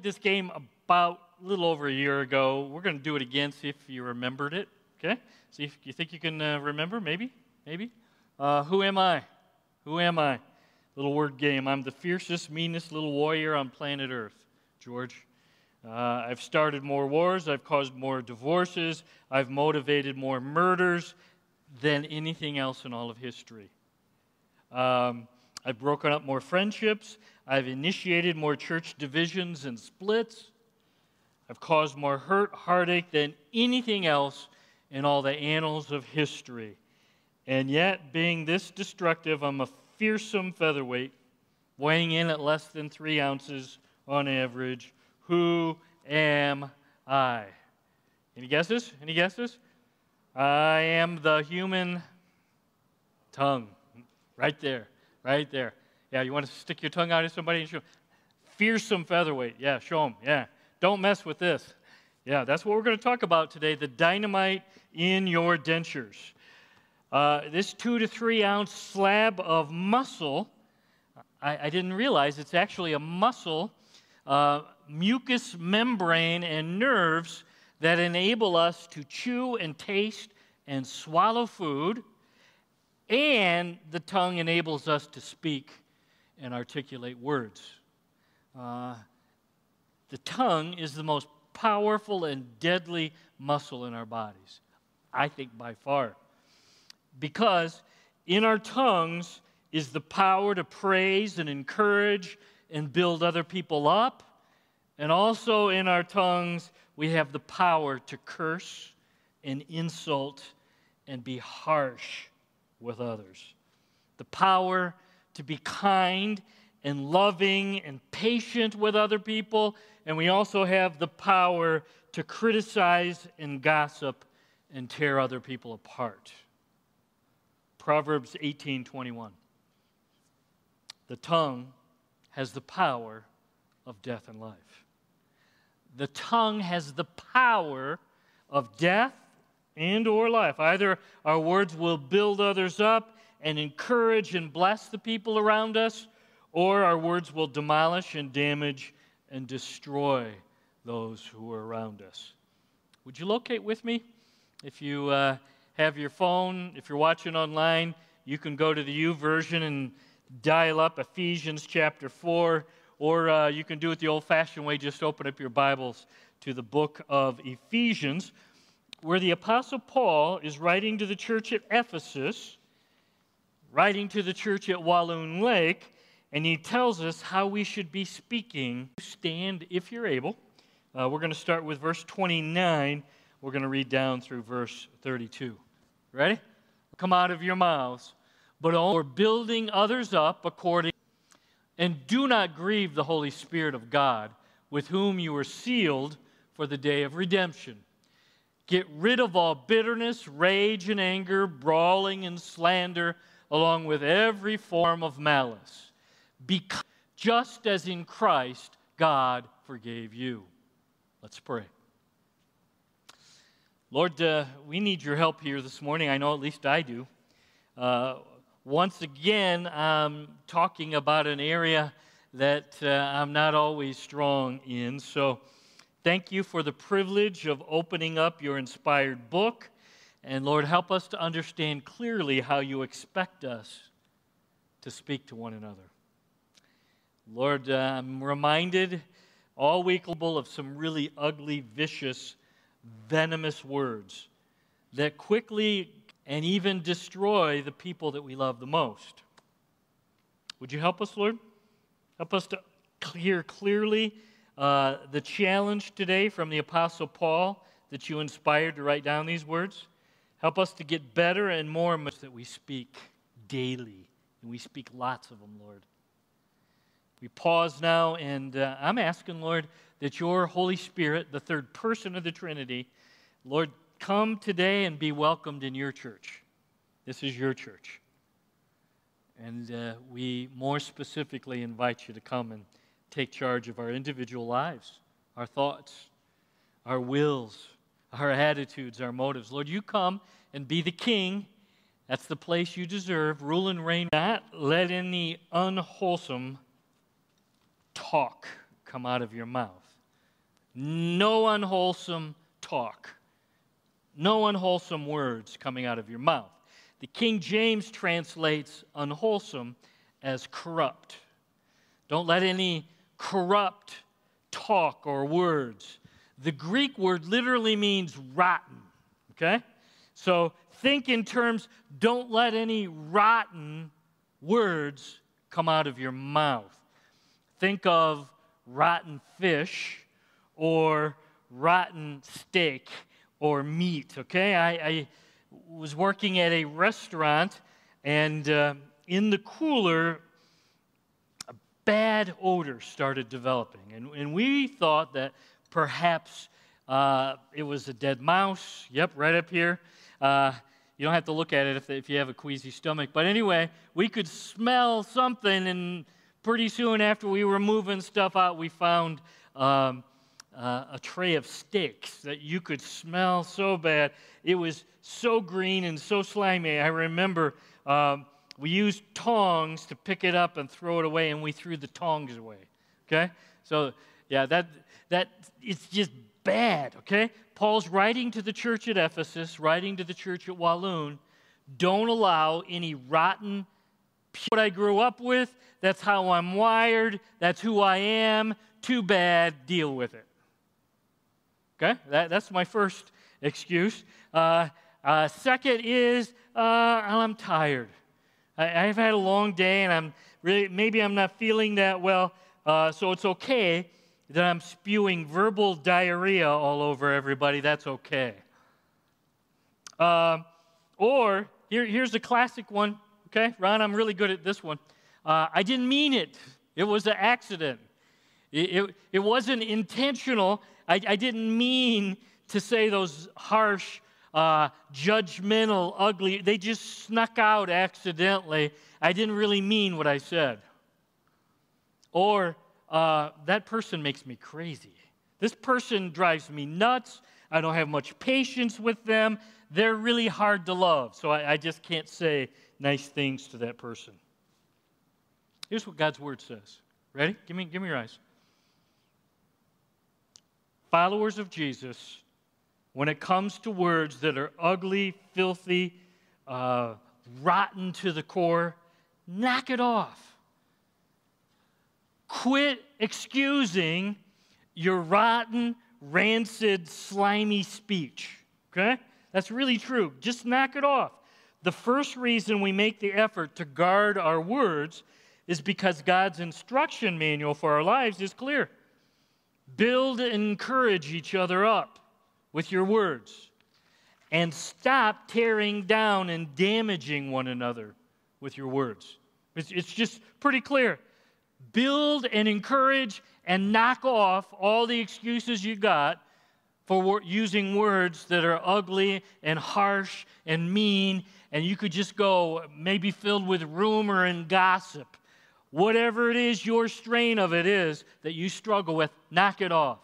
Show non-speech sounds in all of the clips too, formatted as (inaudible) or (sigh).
played this game about a little over a year ago. We're going to do it again, see if you remembered it. Okay? See if you think you can uh, remember, maybe? Maybe? Uh, who am I? Who am I? Little word game. I'm the fiercest, meanest little warrior on planet Earth. George. Uh, I've started more wars. I've caused more divorces. I've motivated more murders than anything else in all of history. Um, I've broken up more friendships. I've initiated more church divisions and splits. I've caused more hurt, heartache than anything else in all the annals of history. And yet, being this destructive, I'm a fearsome featherweight, weighing in at less than three ounces on average. Who am I? Any guesses? Any guesses? I am the human tongue. Right there. Right there. Yeah, you want to stick your tongue out at somebody and show fearsome featherweight. Yeah, show them. Yeah. Don't mess with this. Yeah, that's what we're going to talk about today the dynamite in your dentures. Uh, this two to three ounce slab of muscle, I, I didn't realize it's actually a muscle, uh, mucous membrane, and nerves that enable us to chew and taste and swallow food, and the tongue enables us to speak and articulate words. Uh, the tongue is the most powerful and deadly muscle in our bodies, I think by far. Because in our tongues is the power to praise and encourage and build other people up. And also in our tongues, we have the power to curse and insult and be harsh with others. The power to be kind and loving and patient with other people. And we also have the power to criticize and gossip and tear other people apart. Proverbs 18:21. The tongue has the power of death and life. The tongue has the power of death and or life. Either our words will build others up and encourage and bless the people around us, or our words will demolish and damage and destroy those who are around us. Would you locate with me? If you uh, have your phone, if you're watching online, you can go to the YouVersion and dial up Ephesians chapter 4, or uh, you can do it the old fashioned way, just open up your Bibles to the book of Ephesians, where the Apostle Paul is writing to the church at Ephesus writing to the church at Walloon Lake, and he tells us how we should be speaking. Stand if you're able. Uh, we're going to start with verse 29. We're going to read down through verse 32. Ready? Come out of your mouths, but all for building others up according, and do not grieve the Holy Spirit of God, with whom you are sealed for the day of redemption. Get rid of all bitterness, rage, and anger, brawling and slander along with every form of malice. Because just as in Christ, God forgave you. Let's pray. Lord, uh, we need your help here this morning. I know at least I do. Uh, once again, I'm talking about an area that uh, I'm not always strong in. So, thank you for the privilege of opening up your inspired book and Lord, help us to understand clearly how you expect us to speak to one another. Lord, I'm reminded all week of some really ugly, vicious, venomous words that quickly and even destroy the people that we love the most. Would you help us, Lord? Help us to hear clearly uh, the challenge today from the Apostle Paul that you inspired to write down these words. Help us to get better and more that we speak daily, and we speak lots of them, Lord. We pause now, and uh, I'm asking, Lord, that your Holy Spirit, the third person of the Trinity, Lord, come today and be welcomed in your church. This is your church. And uh, we more specifically invite you to come and take charge of our individual lives, our thoughts, our wills, our attitudes, our motives. Lord, you come and be the king. That's the place you deserve. Rule and reign. Not let any unwholesome talk come out of your mouth. no unwholesome talk, no unwholesome words coming out of your mouth. The King James translates unwholesome as corrupt. Don't let any corrupt talk or words. The Greek word literally means rotten, okay? So think in terms, don't let any rotten words come out of your mouth. Think of rotten fish or rotten steak or meat, okay? I, I was working at a restaurant, and uh, in the cooler, a bad odor started developing. And, and we thought that perhaps uh, it was a dead mouse. Yep, right up here. Uh, you don't have to look at it if, if you have a queasy stomach. But anyway, we could smell something, and pretty soon after we were moving stuff out, we found um, uh, a tray of sticks that you could smell so bad. It was so green and so slimy. I remember um, we used tongs to pick it up and throw it away, and we threw the tongs away. Okay? So, yeah, that, that it's just bad, okay? Paul's writing to the church at Ephesus, writing to the church at Walloon, don't allow any rotten what I grew up with, that's how I'm wired, that's who I am, too bad, deal with it. Okay? That, that's my first excuse. Uh, uh, second is uh, I'm tired. I, have had a long day and I'm really, maybe I'm not feeling that well, uh, so it's okay that I'm spewing verbal diarrhea all over everybody. That's okay. Uh, or here, here's a classic one. Okay, Ron, I'm really good at this one. Uh, I didn't mean it, it was an accident. It, it, it wasn't intentional. I, I didn't mean to say those harsh, uh, judgmental, ugly, they just snuck out accidentally. I didn't really mean what I said. Or uh, that person makes me crazy. This person drives me nuts. I don't have much patience with them. They're really hard to love, so I, I just can't say nice things to that person. Here's what God's word says. Ready? Give me, give me your eyes followers of Jesus, when it comes to words that are ugly, filthy, uh, rotten to the core, knock it off. Quit excusing your rotten, rancid, slimy speech. Okay? That's really true. Just knock it off. The first reason we make the effort to guard our words is because God's instruction manual for our lives is clear. Build and encourage each other up with your words. And stop tearing down and damaging one another with your words. It's, it's just pretty clear. Build and encourage and knock off all the excuses you got for using words that are ugly and harsh and mean, and you could just go maybe filled with rumor and gossip Whatever it is your strain of it is that you struggle with, knock it off.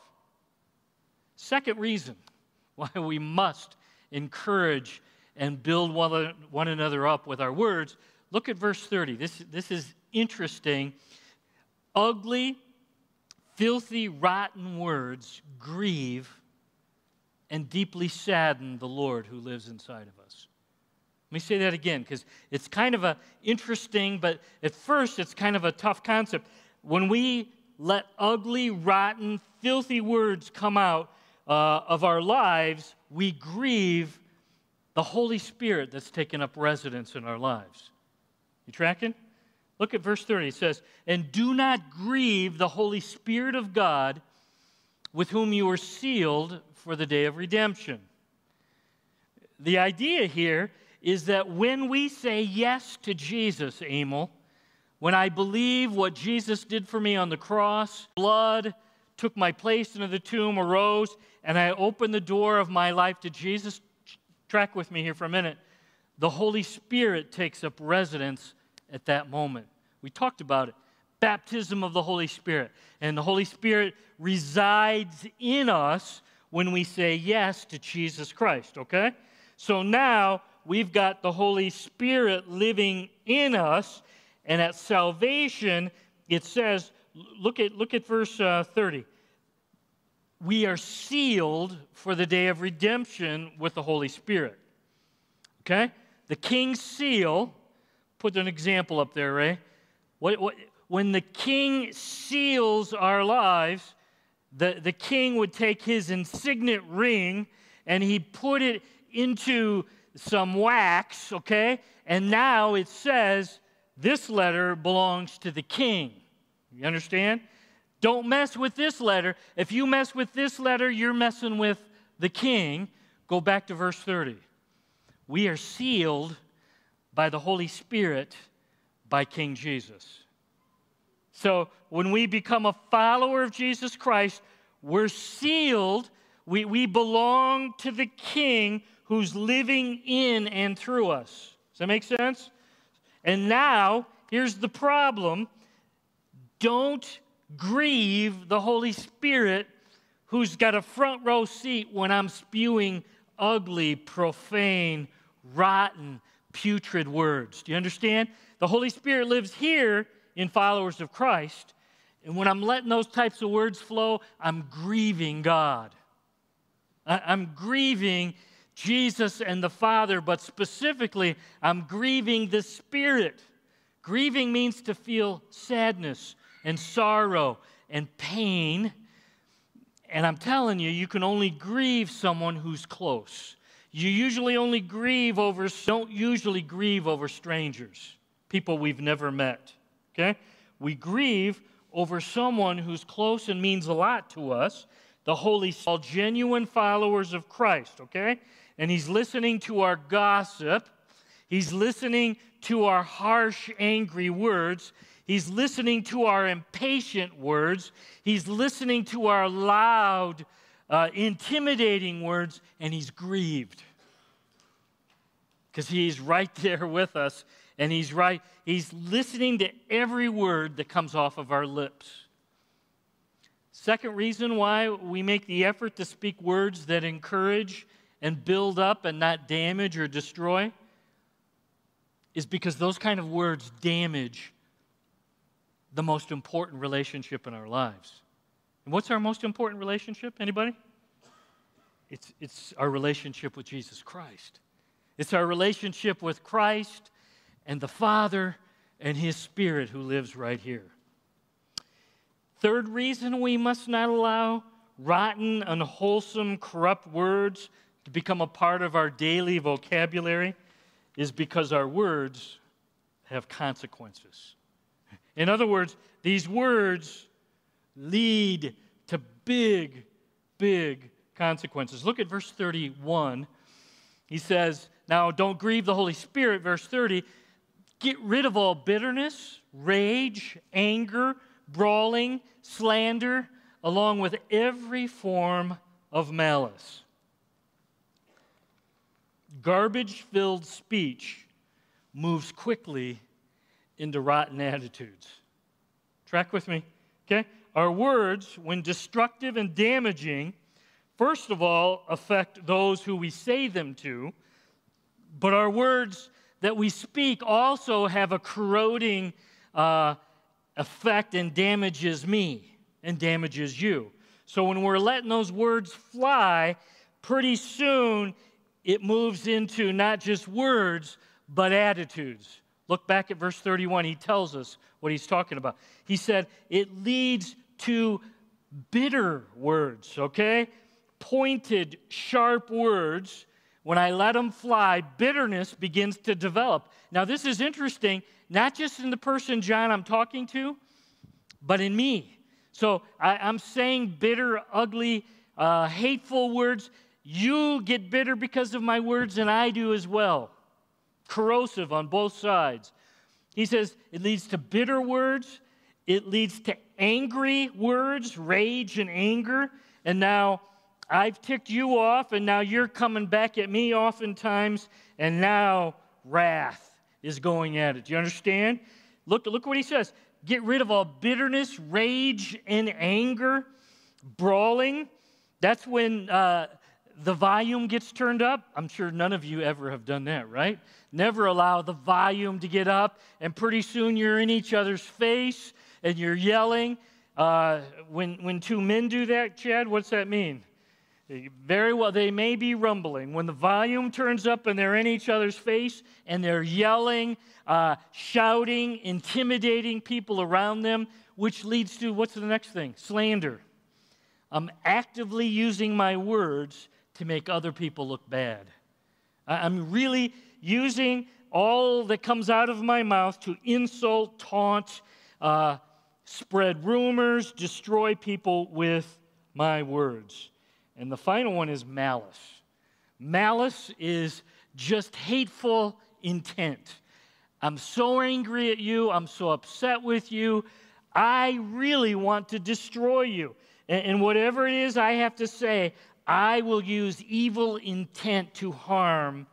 Second reason (laughs) why we must encourage and build one, another up with our words. Look at verse 30. This, this is interesting. Ugly, filthy, rotten words grieve and deeply sadden the Lord who lives inside of us. Let me say that again because it's kind of a interesting, but at first it's kind of a tough concept. When we let ugly, rotten, filthy words come out uh, of our lives, we grieve the Holy Spirit that's taken up residence in our lives. You tracking? Look at verse 30. It says, And do not grieve the Holy Spirit of God with whom you were sealed for the day of redemption. The idea here is that when we say yes to Jesus, Emil, when I believe what Jesus did for me on the cross, blood took my place into the tomb, arose, and I opened the door of my life to Jesus, track with me here for a minute, the Holy Spirit takes up residence at that moment. We talked about it. Baptism of the Holy Spirit. And the Holy Spirit resides in us when we say yes to Jesus Christ, okay? So now we've got the Holy Spirit living in us. And at salvation, it says, look at, look at verse uh, 30. we are sealed for the day of redemption with the Holy Spirit. Okay? The king's seal, put an example up there, Ray. What, what, when the king seals our lives, the, the king would take his insignet ring and he put it into some wax, okay? And now it says this letter belongs to the king. You understand? Don't mess with this letter. If you mess with this letter, you're messing with the king. Go back to verse 30. We are sealed by the Holy Spirit by King Jesus. So when we become a follower of Jesus Christ, we're sealed. We, we belong to the King who's living in and through us. Does that make sense? And now, here's the problem don't grieve the Holy Spirit who's got a front row seat when I'm spewing ugly, profane, rotten, putrid words. Do you understand? The Holy Spirit lives here in followers of Christ. And when I'm letting those types of words flow, I'm grieving God. I'm grieving Jesus and the Father, but specifically, I'm grieving the Spirit. Grieving means to feel sadness and sorrow and pain. And I'm telling you, you can only grieve someone who's close. You usually only grieve over, don't usually grieve over strangers, people we've never met. Okay? We grieve over someone who's close and means a lot to us, the Holy Spirit, all genuine followers of Christ, okay? And he's listening to our gossip. He's listening to our harsh, angry words. He's listening to our impatient words. He's listening to our loud, uh, intimidating words, and he's grieved. Because he's right there with us, and he's right, he's listening to every word that comes off of our lips. Second reason why we make the effort to speak words that encourage and build up and not damage or destroy is because those kind of words damage the most important relationship in our lives. And what's our most important relationship? Anybody? It's, it's our relationship with Jesus Christ. It's our relationship with Christ and the Father and His Spirit who lives right here. Third reason we must not allow rotten, unwholesome, corrupt words to become a part of our daily vocabulary is because our words have consequences. In other words, these words lead to big, big consequences. Look at verse 31. He says, Now don't grieve the Holy Spirit, verse 30. Get rid of all bitterness, rage, anger, brawling, slander, along with every form of malice. Garbage filled speech moves quickly into rotten attitudes. Track with me, okay? Our words, when destructive and damaging, first of all, affect those who we say them to, but our words that we speak also have a corroding uh, effect and damages me and damages you. So when we're letting those words fly, pretty soon it moves into not just words, but attitudes. Look back at verse 31. He tells us what he's talking about. He said, It leads to bitter words, okay? Pointed, sharp words. When I let them fly, bitterness begins to develop. Now, this is interesting, not just in the person, John, I'm talking to, but in me. So I, am saying bitter, ugly, uh, hateful words. You get bitter because of my words, and I do as well corrosive on both sides. He says it leads to bitter words, it leads to angry words, rage and anger. And now I've ticked you off, and now you're coming back at me oftentimes, and now wrath is going at it. Do you understand? Look, look what he says. Get rid of all bitterness, rage, and anger, brawling. That's when uh, the volume gets turned up. I'm sure none of you ever have done that, right? Never allow the volume to get up, and pretty soon you're in each other's face and you're yelling. Uh, when, when two men do that, Chad, what's that mean? Very well, they may be rumbling. When the volume turns up and they're in each other's face and they're yelling, uh, shouting, intimidating people around them, which leads to what's the next thing? Slander. I'm actively using my words to make other people look bad. I'm really using all that comes out of my mouth to insult, taunt, uh, spread rumors, destroy people with my words. And the final one is malice. Malice is just hateful intent. I'm so angry at you. I'm so upset with you. I really want to destroy you. And, whatever it is I have to say, I will use evil intent to harm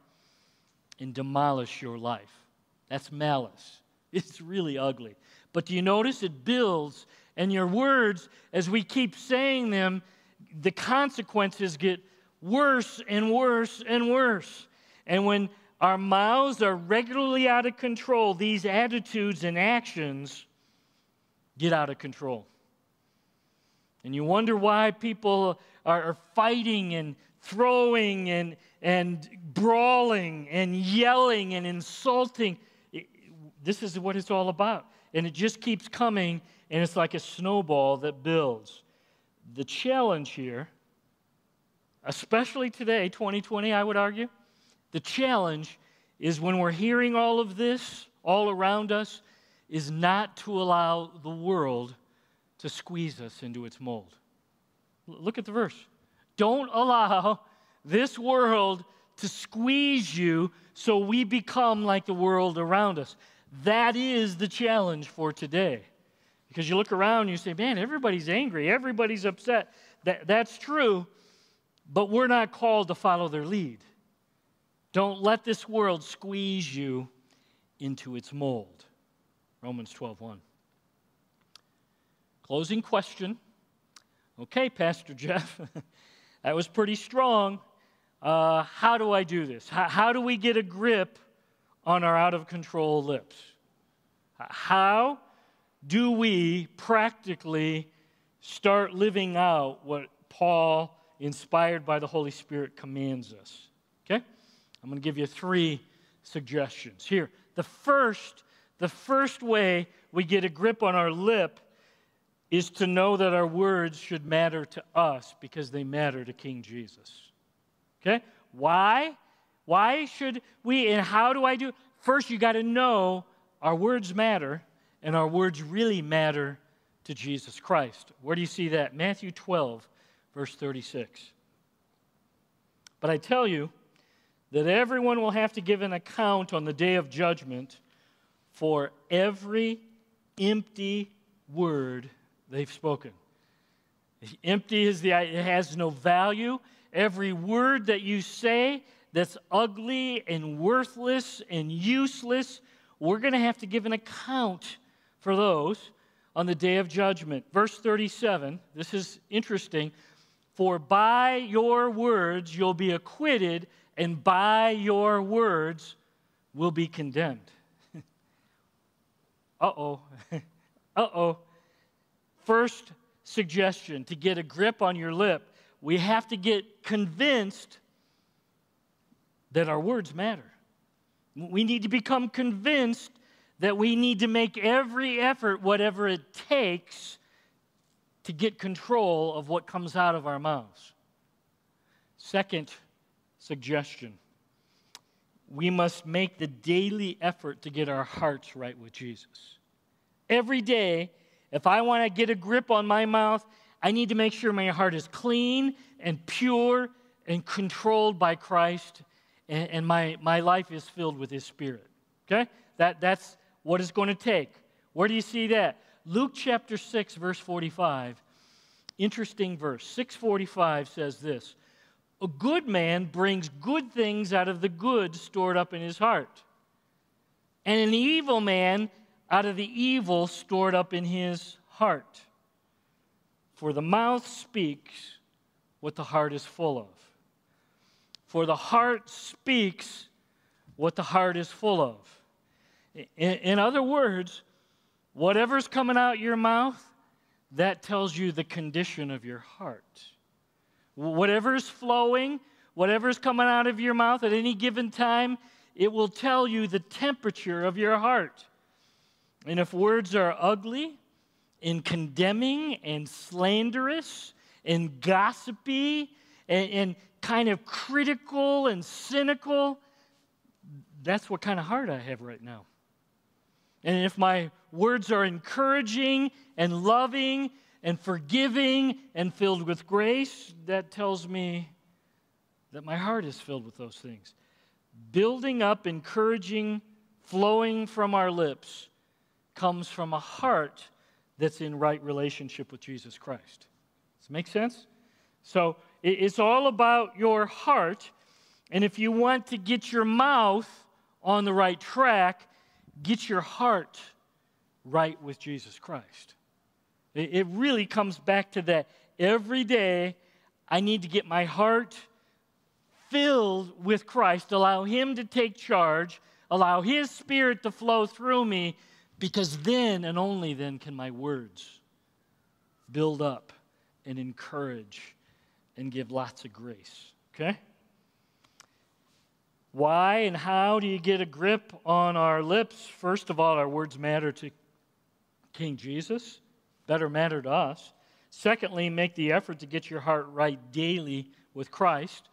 and demolish your life. That's malice. (laughs) It's really ugly. But do you notice it builds, and your words, as we keep saying them, the consequences get worse and worse and worse. And when our mouths are regularly out of control, these attitudes and actions get out of control. And you wonder why people are, fighting and throwing and, and brawling and yelling and insulting. This is what it's all about. And it just keeps coming, and it's like a snowball that builds. The challenge here, especially today, 2020, I would argue, the challenge is when we're hearing all of this all around us, is not to allow the world to squeeze us into its mold. Look at the verse. Don't allow this world to squeeze you so we become like the world around us. That is the challenge for today. Because you look around and you say, man, everybody's angry, everybody's upset. That, that's true, but we're not called to follow their lead. Don't let this world squeeze you into its mold. Romans 12 1. Closing question. Okay, Pastor (laughs) Jeff, that was pretty strong. Uh, how do I do this? How, how do we get a grip on our out of control lips? How do we practically start living out what Paul, inspired by the Holy Spirit, commands us? Okay? I'm going to give you three suggestions. Here, the first, the first way we get a grip on our lip is to know that our words should matter to us because they matter to King Jesus. Okay? Why? Why should we, and how do I do? First, you got to know our words matter, and our words really matter to Jesus Christ. Where do you see that? Matthew 12, verse 36. But I tell you that everyone will have to give an account on the day of judgment for every empty word they've spoken. Empty is the it has no value. Every word that you say that's ugly and worthless and useless, we're going to have to give an account for those on the day of judgment. Verse 37, this is interesting. For by your words you'll be acquitted, and by your words will be condemned. (laughs) uh oh. (laughs) uh oh. First suggestion to get a grip on your lip, we have to get convinced that our words matter. We need to become convinced that we need to make every effort, whatever it takes, to get control of what comes out of our mouths. Second suggestion we must make the daily effort to get our hearts right with Jesus. Every day, if I want to get a grip on my mouth, I need to make sure my heart is clean and pure and controlled by Christ, and, and my, my life is filled with His Spirit. Okay? That, that's what it's going to take. Where do you see that? Luke chapter 6, verse 45. Interesting verse. 645 says this A good man brings good things out of the good stored up in his heart, and an evil man out of the evil stored up in his heart. For the mouth speaks what the heart is full of. For the heart speaks what the heart is full of. In, in other words, whatever's coming out your mouth, that tells you the condition of your heart. Whatever's flowing, whatever's coming out of your mouth at any given time, it will tell you the temperature of your heart. And if words are ugly and condemning and slanderous and gossipy and, and kind of critical and cynical, that's what kind of heart I have right now. And if my words are encouraging and loving and forgiving and filled with grace, that tells me that my heart is filled with those things. Building up, encouraging, flowing from our lips comes from a heart that's in right relationship with Jesus Christ. Does it make sense? So it's all about your heart. And if you want to get your mouth on the right track, get your heart right with Jesus Christ. It really comes back to that. Every day, I need to get my heart filled with Christ, allow Him to take charge, allow His Spirit to flow through me, because then and only then can my words build up and encourage and give lots of grace. Okay? Why and how do you get a grip on our lips? First of all, our words matter to King Jesus better matter to us. Secondly, make the effort to get your heart right daily with Christ,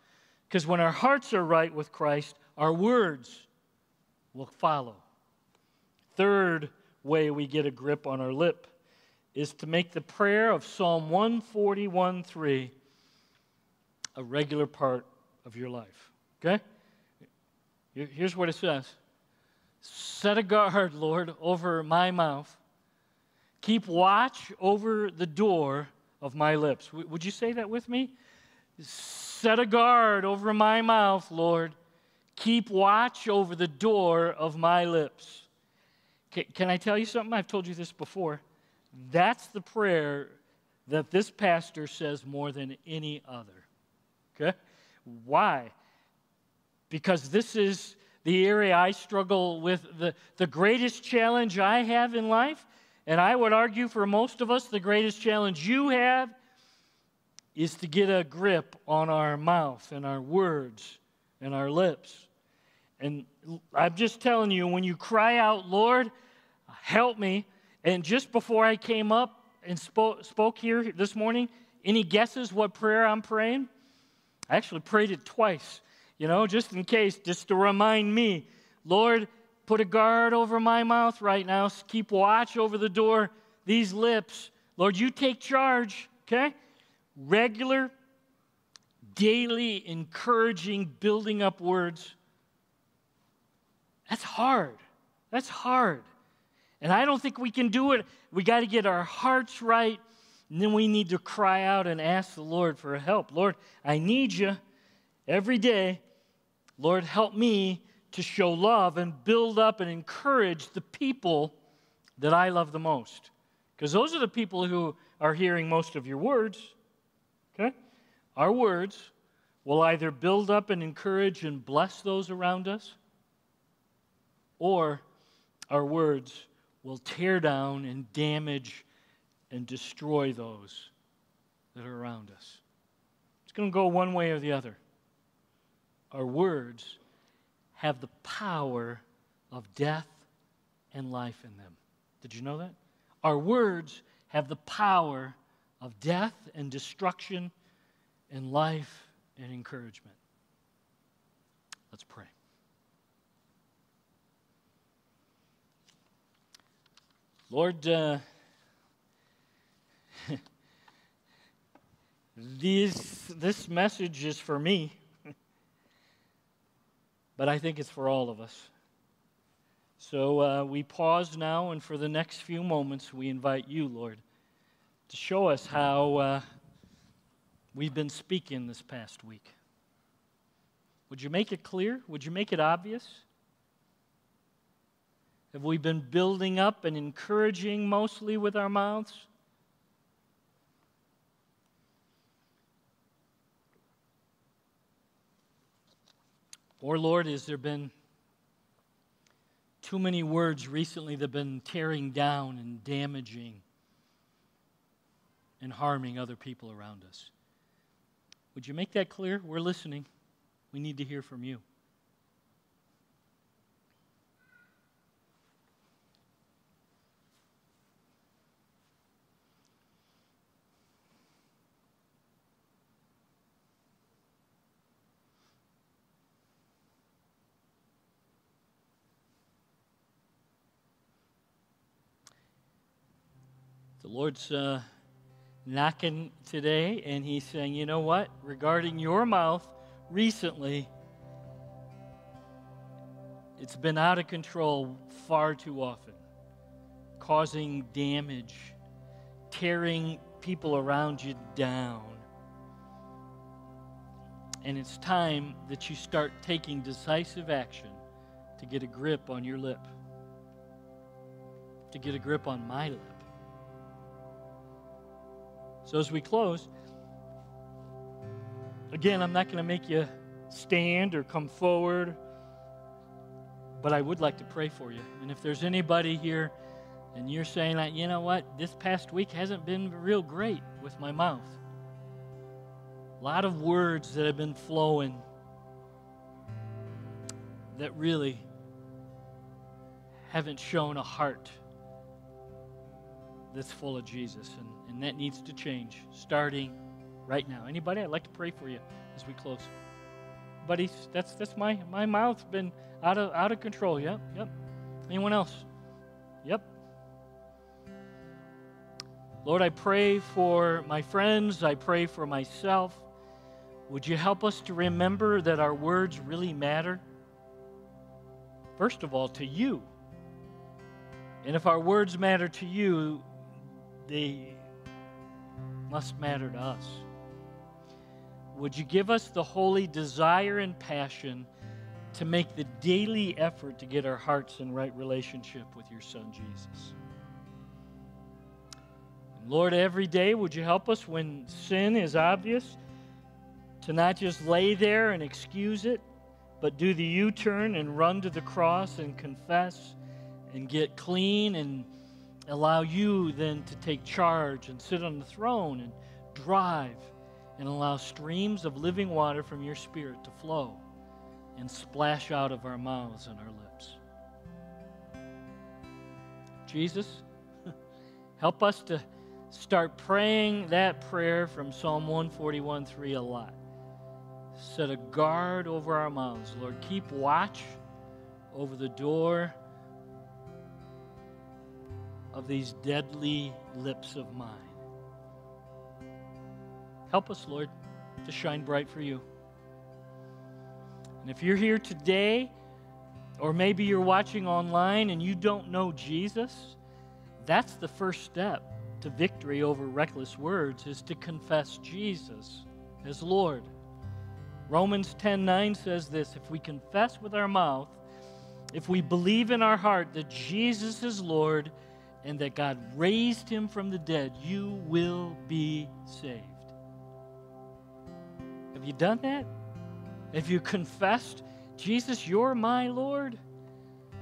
because when our hearts are right with Christ, our words will follow. Third way we get a grip on our lip is to make the prayer of Psalm 141 3 a regular part of your life. Okay? Here's what it says Set a guard, Lord, over my mouth Keep watch over the door of my lips. would you say that with me? Set a guard over my mouth, Lord. Keep watch over the door of my lips. Can, I tell you something? I've told you this before. That's the prayer that this pastor says more than any other. Okay? Why? Because this is the area I struggle with. The, the greatest challenge I have in life and I would argue for most of us, the greatest challenge you have is to get a grip on our mouth and our words and our lips. And I'm just telling you, when you cry out, Lord, help me, and just before I came up and spoke, spoke here this morning, any guesses what prayer I'm praying? I actually prayed it twice, you know, just in case, just to remind me, Lord, Put a guard over my mouth right now. Keep watch over the door, these lips. Lord, you take charge, okay? Regular, daily, encouraging, building up words. That's hard. That's hard. And I don't think we can do it. We got to get our hearts right, and then we need to cry out and ask the Lord for help. Lord, I need you every day. Lord, help me to show love and build up and encourage the people that I love the most. Because those are the people who are hearing most of your words. Okay? Our words will either build up and encourage and bless those around us, or our words will tear down and damage and destroy those that are around us. It's going to go one way or the other. Our words have the power of death and life in them. Did you know that? Our words have the power of death and destruction and life and encouragement. Let's pray. Lord, uh, (laughs) this, this message is for me (laughs) but I think it's for all of us. So uh, we pause now, and for the next few moments, we invite you, Lord, to show us how uh, we've been speaking this past week. Would you make it clear? Would you make it obvious? Have we been building up and encouraging mostly with our mouths? Or, Lord, has there been too many words recently that have been tearing down and damaging and harming other people around us. Would you make that clear? We're listening. We need to hear from you. Lord's uh, knocking today, and He's saying, you know what? Regarding your mouth, recently, it's been out of control far too often, causing damage, tearing people around you down. And it's time that you start taking decisive action to get a grip on your lip, to get a grip on my lip. So as we close, again, I'm not going to make you stand or come forward, but I would like to pray for you. And if there's anybody here and you're saying, like, you know what, this past week hasn't been real great with my mouth. A lot of words that have been flowing that really haven't shown a heart that's full of Jesus. And, and that needs to change starting right now. Anybody? I'd like to pray for you as we close. Buddy, that's that's my my mouth's been out of out of control. Yep, yep. Anyone else? Yep. Lord, I pray for my friends. I pray for myself. Would you help us to remember that our words really matter? First of all, to you. And if our words matter to you, they must matter to us. Would you give us the holy desire and passion to make the daily effort to get our hearts in right relationship with your Son, Jesus? And Lord, every day, would you help us when sin is obvious to not just lay there and excuse it, but do the U turn and run to the cross and confess and get clean and allow you then to take charge and sit on the throne and drive and allow streams of living water from your spirit to flow and splash out of our mouths and our lips. Jesus, (laughs) help us to start praying that prayer from Psalm 141 3 a lot. Set a guard over our mouths. Lord, keep watch over the door of these deadly lips of mine. Help us, Lord, to shine bright for you. And if you're here today, or maybe you're watching online and you don't know Jesus, that's the first step to victory over reckless words is to confess Jesus as Lord. Romans 10:9 says this, if we confess with our mouth, if we believe in our heart that Jesus is Lord, and that God raised him from the dead, you will be saved. Have you done that? Have you (laughs) confessed, Jesus, you're my Lord?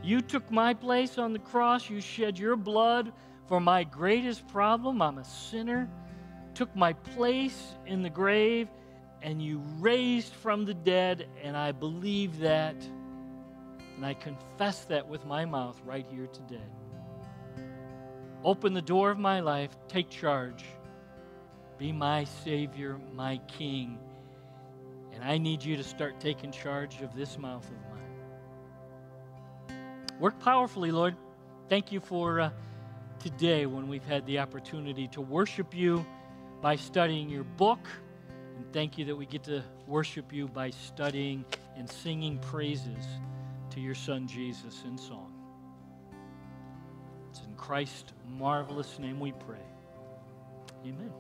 You took my place on the cross. You shed your blood for my greatest problem. I'm a sinner. Took my place in the grave, and you raised from the dead, and I believe that. And I confess that with my mouth right here today. Open the door of my life. Take charge. Be my Savior, my King. And I need you to start taking charge of this mouth of mine. Work powerfully, Lord. Thank you for uh, today when we've had the opportunity to worship you by studying your book. And thank you that we get to worship you by studying and singing praises to your Son Jesus in song. Christ's marvelous name we pray. Amen.